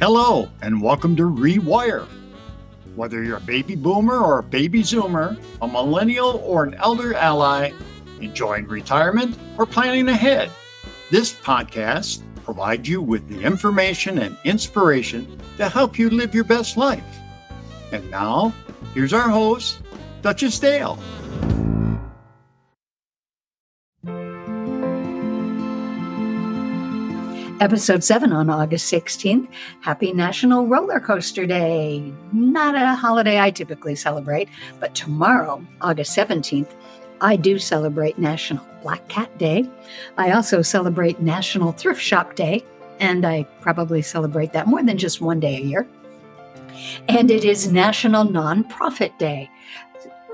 Hello, and welcome to Rewire. Whether you're a baby boomer or a baby zoomer, a millennial or an elder ally, enjoying retirement or planning ahead, this podcast provides you with the information and inspiration to help you live your best life. And now, here's our host, Duchess Dale. Episode 7 on August 16th. Happy National Roller Coaster Day. Not a holiday I typically celebrate, but tomorrow, August 17th, I do celebrate National Black Cat Day. I also celebrate National Thrift Shop Day, and I probably celebrate that more than just one day a year. And it is National Nonprofit Day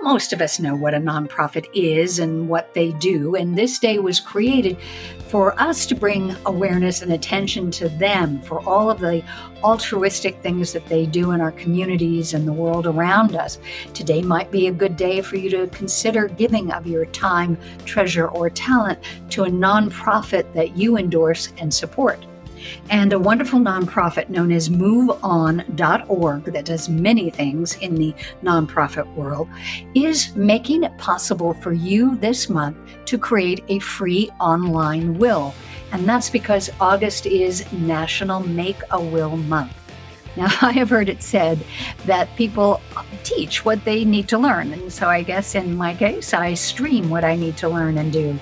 most of us know what a nonprofit is and what they do, and this day was created for us to bring awareness and attention to them for all of the altruistic things that they do in our communities and the world around us. Today might be a good day for you to consider giving of your time, treasure, or talent to a nonprofit that you endorse and support and a wonderful nonprofit known as MoveOn.org that does many things in the nonprofit world is making it possible for you this month to create a free online will. And that's because August is National Make a Will Month. Now, I have heard it said that people teach what they need to learn. And so I guess in my case, I stream what I need to learn and do.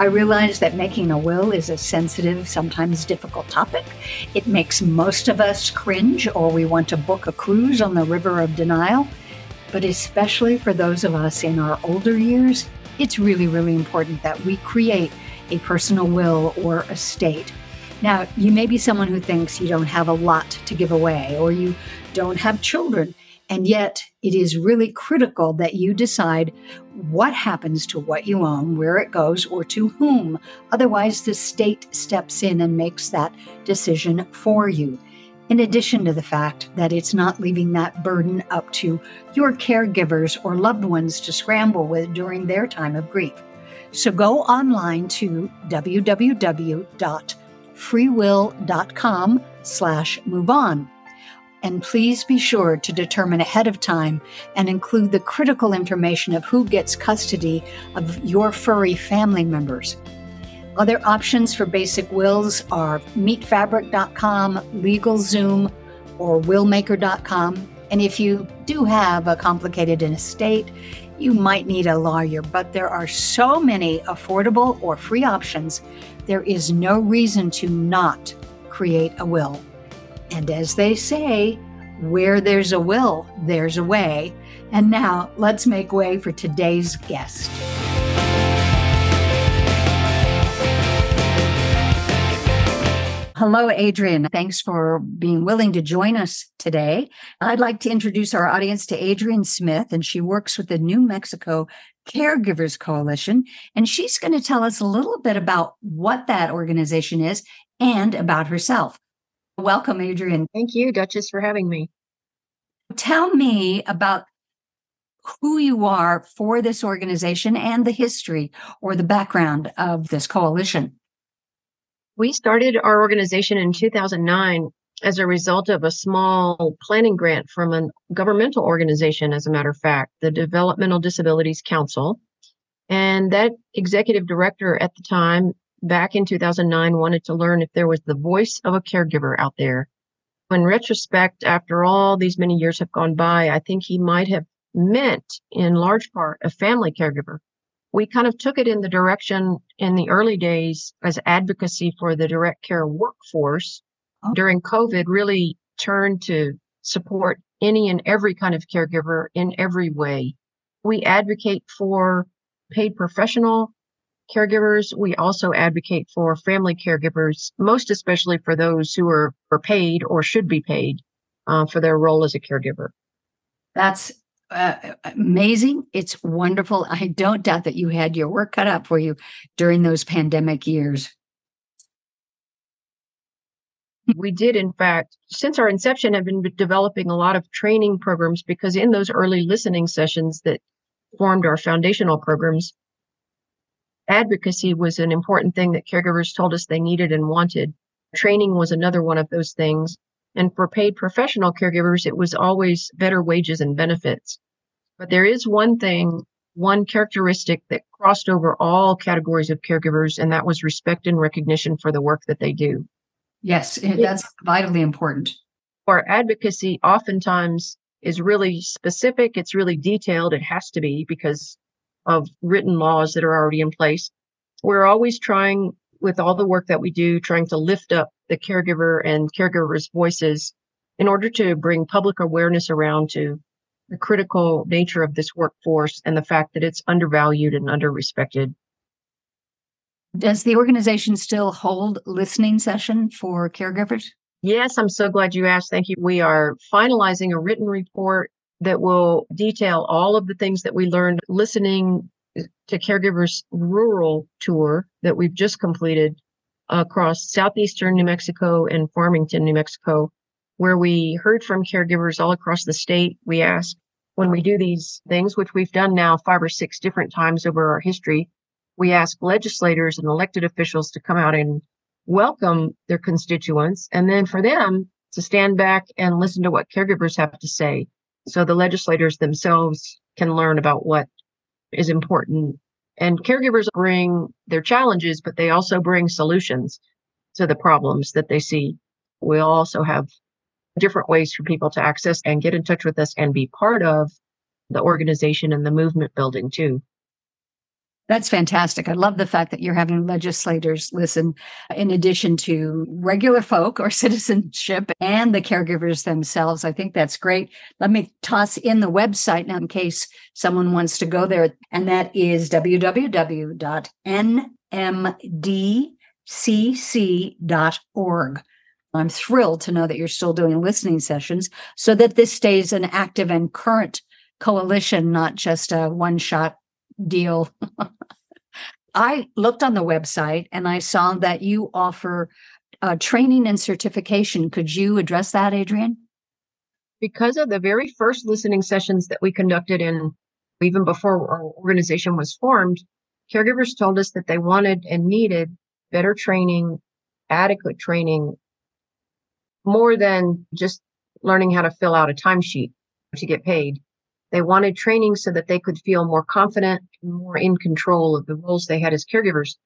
I realize that making a will is a sensitive, sometimes difficult topic. It makes most of us cringe or we want to book a cruise on the river of denial. But especially for those of us in our older years, it's really, really important that we create a personal will or estate. Now, you may be someone who thinks you don't have a lot to give away or you don't have children. And yet, it is really critical that you decide what happens to what you own, where it goes, or to whom. Otherwise, the state steps in and makes that decision for you. In addition to the fact that it's not leaving that burden up to your caregivers or loved ones to scramble with during their time of grief. So go online to www.freewill.com slash move on and please be sure to determine ahead of time and include the critical information of who gets custody of your furry family members. Other options for basic wills are meetfabric.com, LegalZoom, or willmaker.com. And if you do have a complicated estate, you might need a lawyer, but there are so many affordable or free options, there is no reason to not create a will. And as they say, where there's a will, there's a way. And now let's make way for today's guest. Hello, Adrienne. Thanks for being willing to join us today. I'd like to introduce our audience to Adrienne Smith, and she works with the New Mexico Caregivers Coalition. And she's going to tell us a little bit about what that organization is and about herself. Welcome, Adrienne. Thank you, Duchess, for having me. Tell me about who you are for this organization and the history or the background of this coalition. We started our organization in 2009 as a result of a small planning grant from a governmental organization, as a matter of fact, the Developmental Disabilities Council. And that executive director at the time back in 2009 wanted to learn if there was the voice of a caregiver out there. In retrospect, after all these many years have gone by, I think he might have meant in large part a family caregiver. We kind of took it in the direction in the early days as advocacy for the direct care workforce oh. during COVID really turned to support any and every kind of caregiver in every way. We advocate for paid professional caregivers. We also advocate for family caregivers, most especially for those who are, are paid or should be paid uh, for their role as a caregiver. That's uh, amazing. It's wonderful. I don't doubt that you had your work cut out for you during those pandemic years. We did, in fact, since our inception, have been developing a lot of training programs because in those early listening sessions that formed our foundational programs, advocacy was an important thing that caregivers told us they needed and wanted. Training was another one of those things. And for paid professional caregivers, it was always better wages and benefits. But there is one thing, one characteristic that crossed over all categories of caregivers, and that was respect and recognition for the work that they do. Yes, that's vitally important. Our advocacy oftentimes is really specific, it's really detailed, it has to be because of written laws that are already in place. We're always trying, with all the work that we do, trying to lift up the caregiver and caregivers' voices in order to bring public awareness around to the critical nature of this workforce and the fact that it's undervalued and underrespected. Does the organization still hold listening session for caregivers? Yes, I'm so glad you asked. Thank you. We are finalizing a written report that will detail all of the things that we learned listening to caregivers rural tour that we've just completed across southeastern New Mexico and Farmington, New Mexico, where we heard from caregivers all across the state. We asked when we do these things, which we've done now five or six different times over our history, we ask legislators and elected officials to come out and welcome their constituents and then for them to stand back and listen to what caregivers have to say so the legislators themselves can learn about what is important. And caregivers bring their challenges but they also bring solutions to the problems that they see. We also have different ways for people to access and get in touch with us and be part of the organization and the movement building too that's fantastic. I love the fact that you're having legislators listen in addition to regular folk or citizenship and the caregivers themselves. I think that's great. Let me toss in the website now in case someone wants to go there. And that is www.nmdcc.org. I'm thrilled to know that you're still doing listening sessions so that this stays an active and current coalition, not just a one shot deal. I looked on the website and I saw that you offer uh, training and certification. Could you address that, Adrienne? Because of the very first listening sessions that we conducted in even before our organization was formed, caregivers told us that they wanted and needed better training, adequate training, more than just learning how to fill out a timesheet to get paid. They wanted training so that they could feel more confident, more in control of the roles they had as caregivers.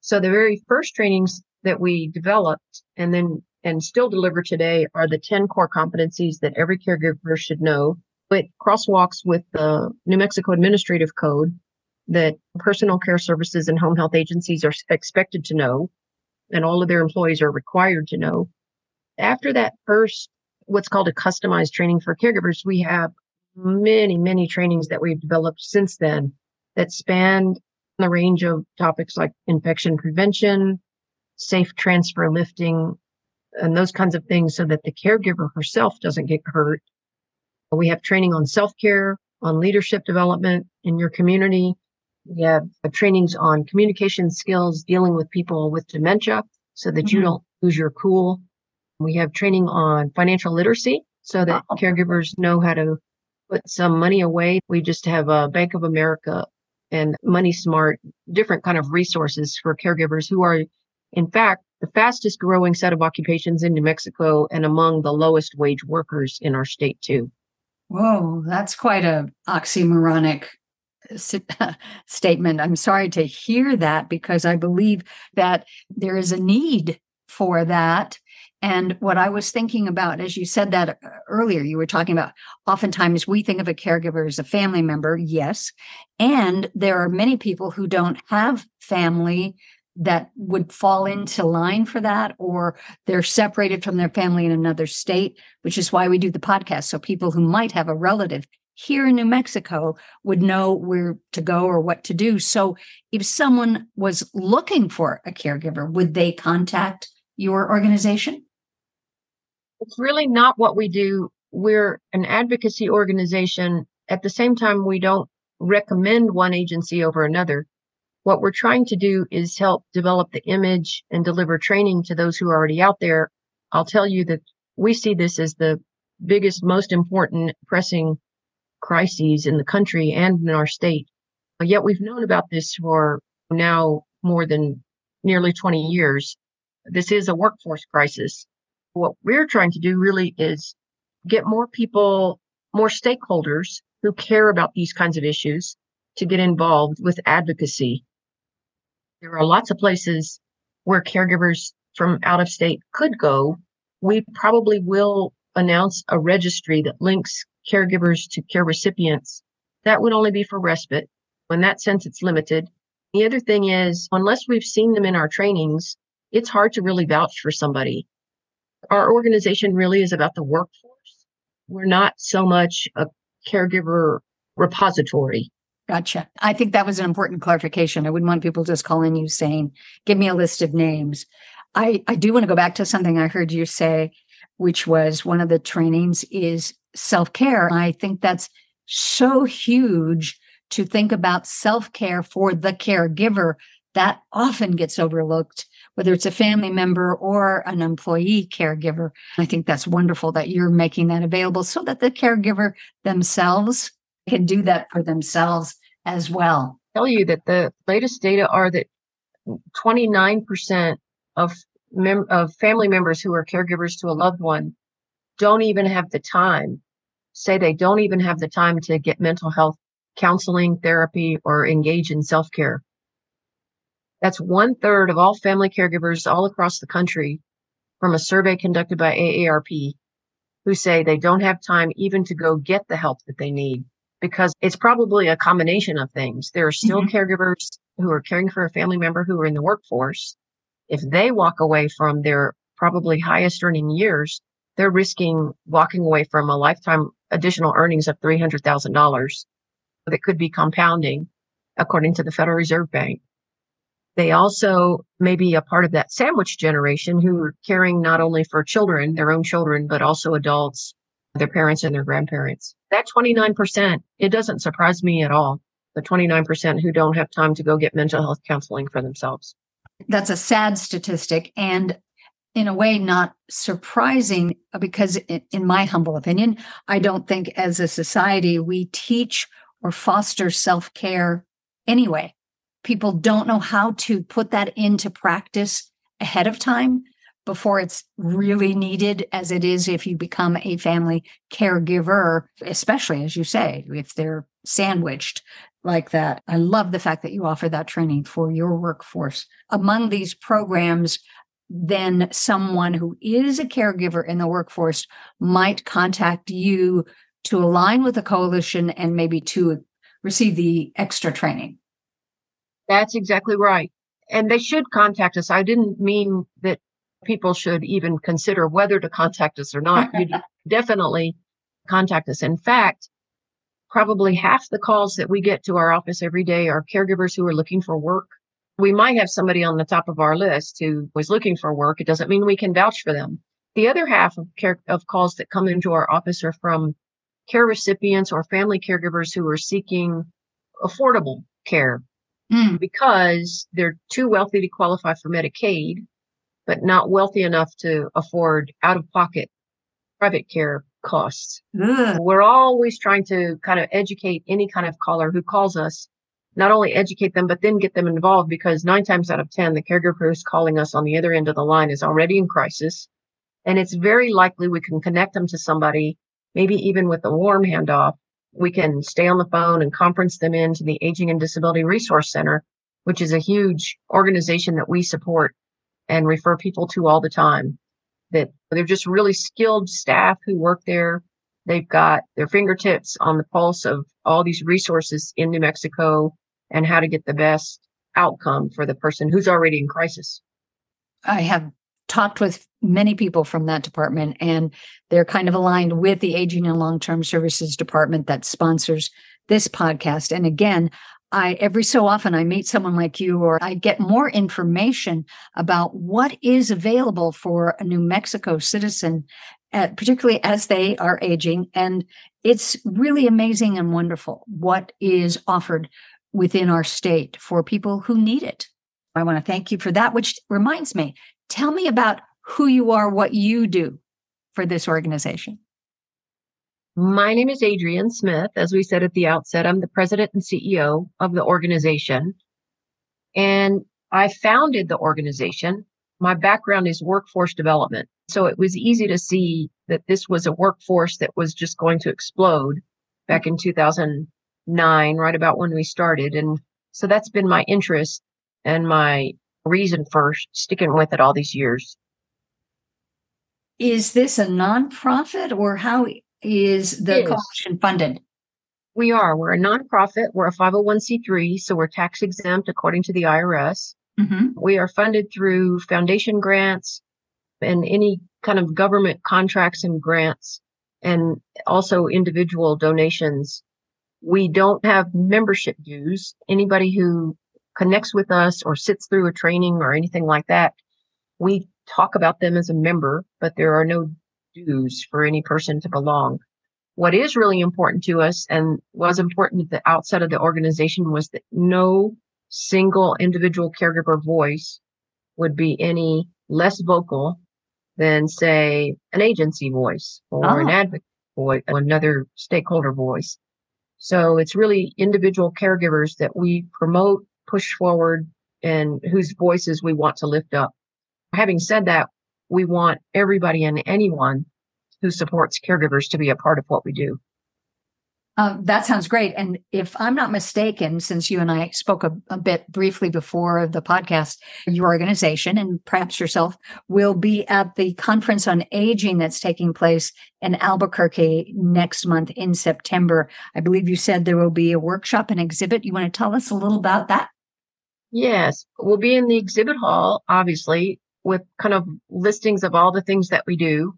So the very first trainings that we developed and then and still deliver today are the 10 core competencies that every caregiver should know. It crosswalks with the New Mexico Administrative Code that personal care services and home health agencies are expected to know, and all of their employees are required to know. After that first, what's called a customized training for caregivers, we have many, many trainings that we've developed since then that span the range of topics like infection prevention, safe transfer lifting, and those kinds of things so that the caregiver herself doesn't get hurt. We have training on self care, on leadership development in your community. We have trainings on communication skills, dealing with people with dementia so that mm-hmm. you don't lose your cool. We have training on financial literacy so that caregivers know how to put some money away. We just have a Bank of America and Money Smart, different kind of resources for caregivers who are, in fact, the fastest growing set of occupations in New Mexico and among the lowest wage workers in our state too. Whoa, that's quite a oxymoronic statement. I'm sorry to hear that because I believe that there is a need for that and what I was thinking about, as you said that uh, earlier, you were talking about oftentimes we think of a caregiver as a family member, yes. And there are many people who don't have family that would fall into line for that, or they're separated from their family in another state, which is why we do the podcast. So people who might have a relative here in New Mexico would know where to go or what to do. So if someone was looking for a caregiver, would they contact your organization? It's really not what we do. We're an advocacy organization. At the same time, we don't recommend one agency over another. What we're trying to do is help develop the image and deliver training to those who are already out there. I'll tell you that we see this as the biggest, most important pressing crises in the country and in our state. Yet we've known about this for now more than nearly 20 years. This is a workforce crisis What we're trying to do really is get more people, more stakeholders who care about these kinds of issues to get involved with advocacy. There are lots of places where caregivers from out of state could go. We probably will announce a registry that links caregivers to care recipients. That would only be for respite. In that sense, it's limited. The other thing is, unless we've seen them in our trainings, it's hard to really vouch for somebody. Our organization really is about the workforce. We're not so much a caregiver repository. Gotcha. I think that was an important clarification. I wouldn't want people just calling you saying, give me a list of names. I, I do want to go back to something I heard you say, which was one of the trainings is self care. I think that's so huge to think about self care for the caregiver. That often gets overlooked, whether it's a family member or an employee caregiver. I think that's wonderful that you're making that available so that the caregiver themselves can do that for themselves as well. Tell you that the latest data are that 29% of mem- of family members who are caregivers to a loved one don't even have the time say they don't even have the time to get mental health counseling, therapy, or engage in self-care. That's one third of all family caregivers all across the country from a survey conducted by AARP who say they don't have time even to go get the help that they need because it's probably a combination of things. There are still mm-hmm. caregivers who are caring for a family member who are in the workforce. If they walk away from their probably highest earning years, they're risking walking away from a lifetime additional earnings of $300,000 that could be compounding according to the Federal Reserve Bank. They also may be a part of that sandwich generation who are caring not only for children, their own children, but also adults, their parents and their grandparents. That 29%, it doesn't surprise me at all. The 29% who don't have time to go get mental health counseling for themselves. That's a sad statistic and in a way not surprising because in my humble opinion, I don't think as a society we teach or foster self-care anyway. People don't know how to put that into practice ahead of time before it's really needed as it is if you become a family caregiver, especially as you say, if they're sandwiched like that. I love the fact that you offer that training for your workforce. Among these programs, then someone who is a caregiver in the workforce might contact you to align with the coalition and maybe to receive the extra training. That's exactly right. And they should contact us. I didn't mean that people should even consider whether to contact us or not. you definitely contact us. In fact, probably half the calls that we get to our office every day are caregivers who are looking for work. We might have somebody on the top of our list who was looking for work. It doesn't mean we can vouch for them. The other half of care of calls that come into our office are from care recipients or family caregivers who are seeking affordable care mm. because they're too wealthy to qualify for Medicaid but not wealthy enough to afford out of pocket private care costs. We're always trying to kind of educate any kind of caller who calls us, not only educate them, but then get them involved because nine times out of 10, the caregiver who's calling us on the other end of the line is already in crisis. And it's very likely we can connect them to somebody, maybe even with a warm handoff. We can stay on the phone and conference them into the Aging and Disability Resource Center, which is a huge organization that we support and refer people to all the time. That they're just really skilled staff who work there. They've got their fingertips on the pulse of all these resources in New Mexico and how to get the best outcome for the person who's already in crisis. I have talked with many people from that department, and they're kind of aligned with the Aging and Long Term Services Department that sponsors this podcast. And again, I every so often I meet someone like you or I get more information about what is available for a New Mexico citizen, uh, particularly as they are aging. And it's really amazing and wonderful what is offered within our state for people who need it. I want to thank you for that, which reminds me, tell me about who you are, what you do for this organization. My name is Adrienne Smith. As we said at the outset, I'm the president and CEO of the organization. And I founded the organization my background is workforce development. So it was easy to see that this was a workforce that was just going to explode back in 2009, right about when we started. And so that's been my interest and my reason for sticking with it all these years. Is this a nonprofit or how is the coalition funded? We are. We're a nonprofit. We're a 501c3, so we're tax exempt according to the IRS. Mm-hmm. We are funded through foundation grants and any kind of government contracts and grants, and also individual donations. We don't have membership dues. Anybody who connects with us or sits through a training or anything like that, we talk about them as a member, but there are no dues for any person to belong. What is really important to us and was important at the outset of the organization was that no single individual caregiver voice would be any less vocal than, say, an agency voice or oh. an advocate voice, or another stakeholder voice. So it's really individual caregivers that we promote, push forward, and whose voices we want to lift up. Having said that, we want everybody and anyone who supports caregivers to be a part of what we do. Uh, that sounds great. And if I'm not mistaken, since you and I spoke a, a, bit briefly before the podcast, your organization and perhaps yourself will be at the conference on aging that's taking place in Albuquerque next month in September. I believe you said there will be a workshop and exhibit. You want to tell us a little about that? Yes, we'll be in the exhibit hall, obviously, with kind of listings of all the things that we do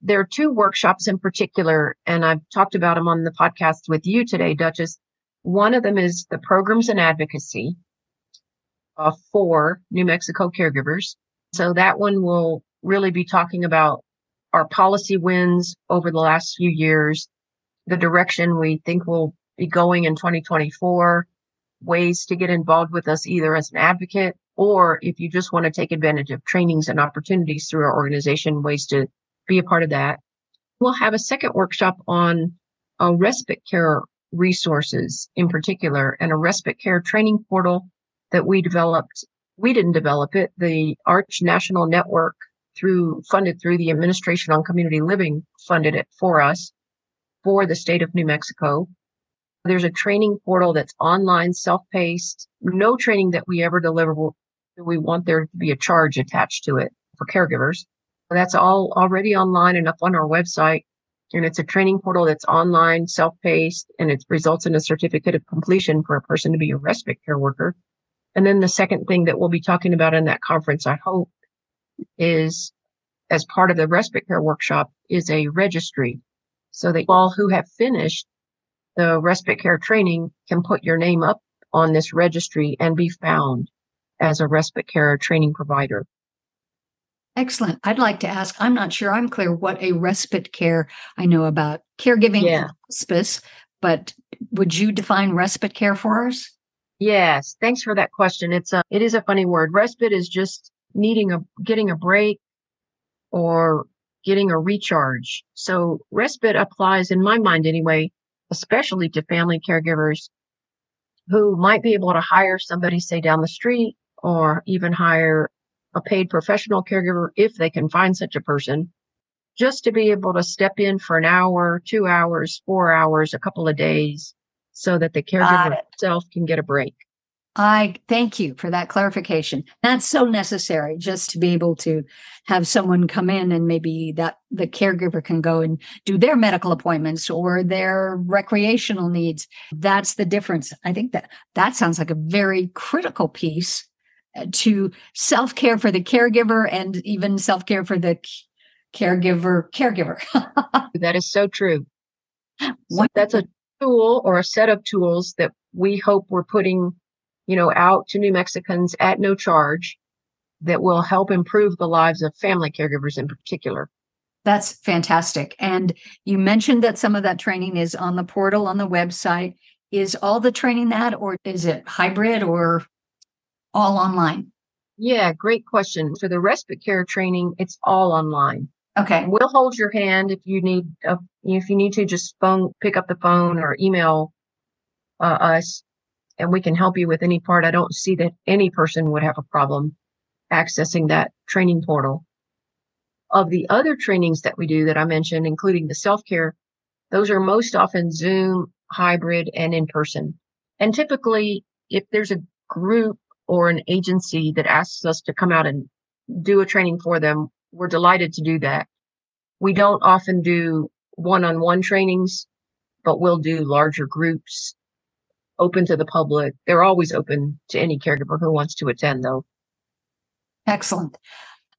there are two workshops in particular, and I've talked about them on the podcast with you today, Duchess. One of them is the programs and advocacy uh, for New Mexico caregivers. So that one will really be talking about our policy wins over the last few years, the direction we think we'll be going in 2024, ways to get involved with us either as an advocate or if you just want to take advantage of trainings and opportunities through our organization, ways to be a part of that. We'll have a second workshop on uh, respite care resources in particular and a respite care training portal that we developed. We didn't develop it. The Arch National Network through funded through the Administration on Community Living funded it for us for the state of New Mexico. There's a training portal that's online, self-paced. No training that we ever deliver will, we want there to be a charge attached to it for caregivers. That's all already online and up on our website. And it's a training portal that's online, self-paced, and it results in a certificate of completion for a person to be a respite care worker. And then the second thing that we'll be talking about in that conference, I hope, is as part of the respite care workshop is a registry so that all who have finished the respite care training can put your name up on this registry and be found as a respite care training provider. Excellent. I'd like to ask I'm not sure I'm clear what a respite care I know about caregiving yeah. hospice, but would you define respite care for us? Yes, thanks for that question. It's a it is a funny word. Respite is just needing a getting a break or getting a recharge. So respite applies in my mind anyway, especially to family caregivers who might be able to hire somebody say down the street or even hire a paid professional caregiver if they can find such a person, just to be able to step in for an hour, two hours, four hours, a couple of days so that the caregiver itself can get a break. I thank you for that clarification. That's so necessary just to be able to have someone come in and maybe that the caregiver can go and do their medical appointments or their recreational needs. That's the difference. I think that that sounds like a very critical piece uh, to self care for the caregiver and even self care for the caregiver caregiver. that is so true. So that's a tool or a set of tools that we hope we're putting, you know, out to New Mexicans at no charge that will help improve the lives of family caregivers in particular. That's fantastic. And you mentioned that some of that training is on the portal on the website. Is all the training that, or is it hybrid or all online? Yeah, great question. For the respite care training, it's all online. Okay. We'll hold your hand if you need a, if you need to just phone pick up the phone or email uh, us and we can help you with any part. I don't see that any person would have a problem accessing that training portal. Of the other trainings that we do that I mentioned, including the self care, those are most often Zoom, hybrid, and in person. And typically, if there's a group or an agency that asks us to come out and do a training for them, we're delighted to do that. We don't often do one on one trainings, but we'll do larger groups open to the public. They're always open to any caregiver who wants to attend, though. Excellent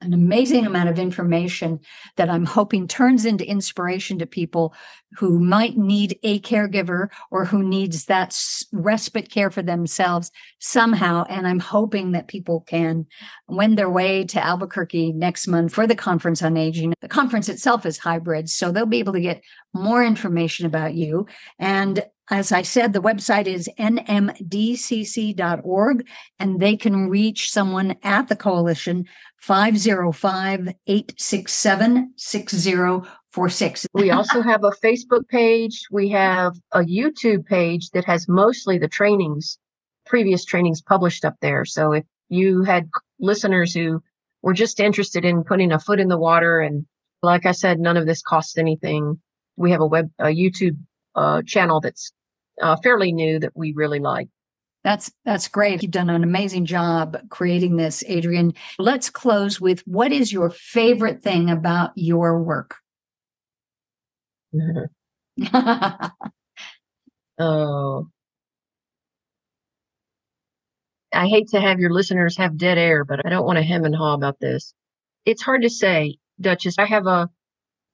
an amazing amount of information that I'm hoping turns into inspiration to people who might need a caregiver or who needs that respite care for themselves somehow. And I'm hoping that people can wend their way to Albuquerque next month for the conference on aging. The conference itself is hybrid, so they'll be able to get more information about you. And as I said, the website is nmdcc.org, and they can reach someone at the coalition 505 867 6046. We also have a Facebook page. We have a YouTube page that has mostly the trainings, previous trainings published up there. So if you had listeners who were just interested in putting a foot in the water, and like I said, none of this costs anything. We have a web, a YouTube uh, channel that's uh, fairly new that we really like. That's that's great. You've done an amazing job creating this, Adrienne. Let's close with what is your favorite thing about your work? oh. I hate to have your listeners have dead air, but I don't want to hem and haw about this. It's hard to say, Duchess. I have a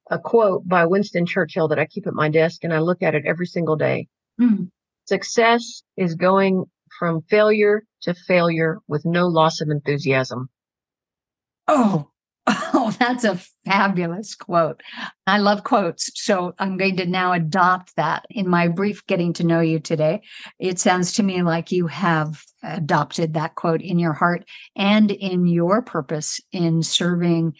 a quote by Winston Churchill that I keep at my desk and I look at it every single day. Mm. Success is going from failure to failure with no loss of enthusiasm. Oh, oh, that's a fabulous quote. I love quotes. So I'm going to now adopt that in my brief getting to know you today. It sounds to me like you have adopted that quote in your heart and in your purpose in serving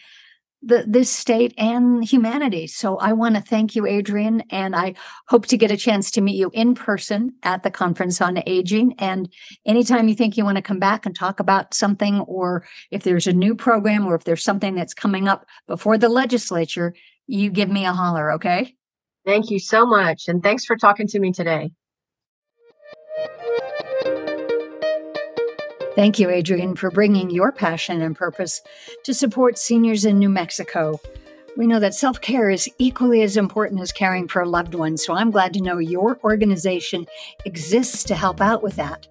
the, this state and humanity. So I want to thank you, Adrienne, and I hope to get a chance to meet you in person at the conference on aging. And anytime you think you want to come back and talk about something, or if there's a new program, or if there's something that's coming up before the legislature, you give me a holler, okay? Thank you so much. And thanks for talking to me today. Thank you, Adrienne, for bringing your passion and purpose to support seniors in New Mexico. We know that self care is equally as important as caring for a loved one, so I'm glad to know your organization exists to help out with that.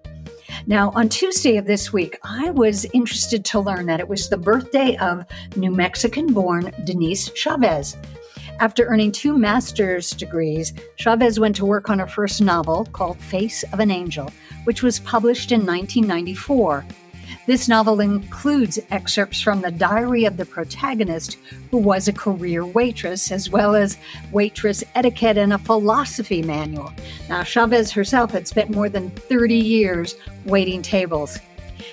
Now, on Tuesday of this week, I was interested to learn that it was the birthday of New Mexican born Denise Chavez. After earning two master's degrees, Chavez went to work on her first novel called Face of an Angel, which was published in 1994. This novel includes excerpts from the diary of the protagonist, who was a career waitress, as well as waitress etiquette and a philosophy manual. Now, Chavez herself had spent more than 30 years waiting tables.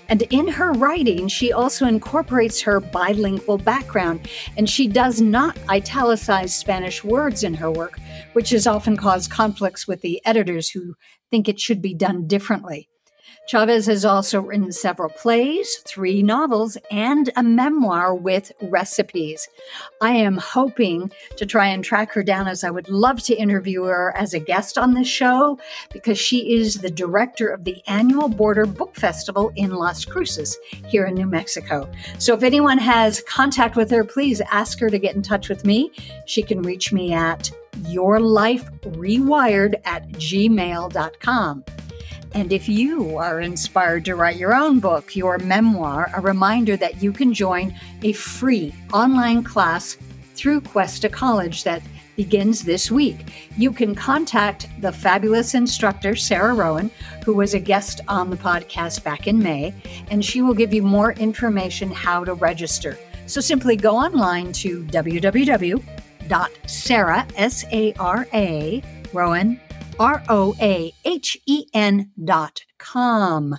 And in her writing, she also incorporates her bilingual background, and she does not italicize Spanish words in her work, which has often caused conflicts with the editors who think it should be done differently. Chavez has also written several plays, three novels, and a memoir with recipes. I am hoping to try and track her down as I would love to interview her as a guest on this show because she is the director of the annual Border Book Festival in Las Cruces here in New Mexico. So if anyone has contact with her, please ask her to get in touch with me. She can reach me at yourliferewired at gmail.com. And if you are inspired to write your own book, your memoir, a reminder that you can join a free online class through Cuesta College that begins this week. You can contact the fabulous instructor, Sara Roahen, who was a guest on the podcast back in May, and she will give you more information how to register. So simply go online to www sara, S A R A, Roahen, R O A H E N dot com.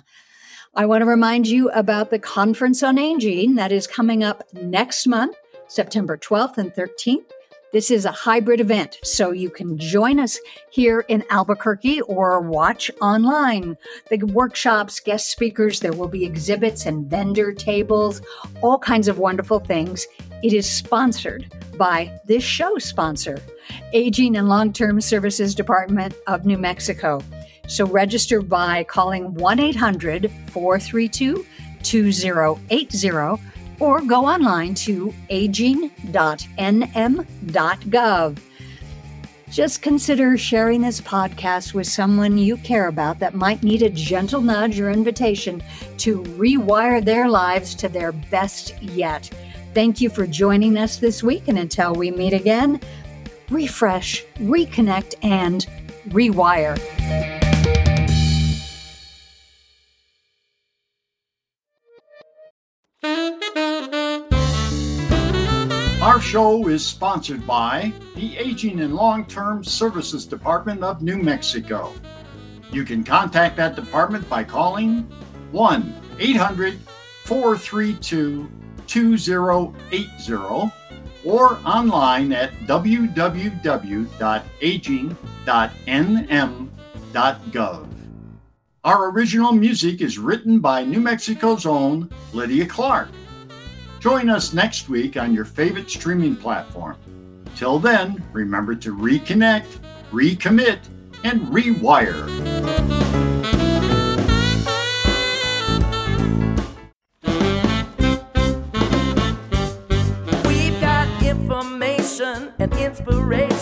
I want to remind you about the Conference on Aging that is coming up next month, September 12th and 13th. This is a hybrid event, so you can join us here in Albuquerque or watch online. The workshops, guest speakers, there will be exhibits and vendor tables, all kinds of wonderful things. It is sponsored by this show sponsor, Aging and Long Term Services Department of New Mexico. So register by calling 1 800 432 2080 or go online to aging.nm.gov. Just consider sharing this podcast with someone you care about that might need a gentle nudge or invitation to rewire their lives to their best yet. Thank you for joining us this week, and until we meet again, refresh, reconnect, and rewire. Show is sponsored by the Aging and Long Term Services Department of New Mexico. You can contact that department by calling 1 800 432 2080 or online at www.aging.nm.gov. Our original music is written by New Mexico's own Lydia Clark. Join us next week on your favorite streaming platform. Till then, remember to reconnect, recommit, and rewire. We've got information and inspiration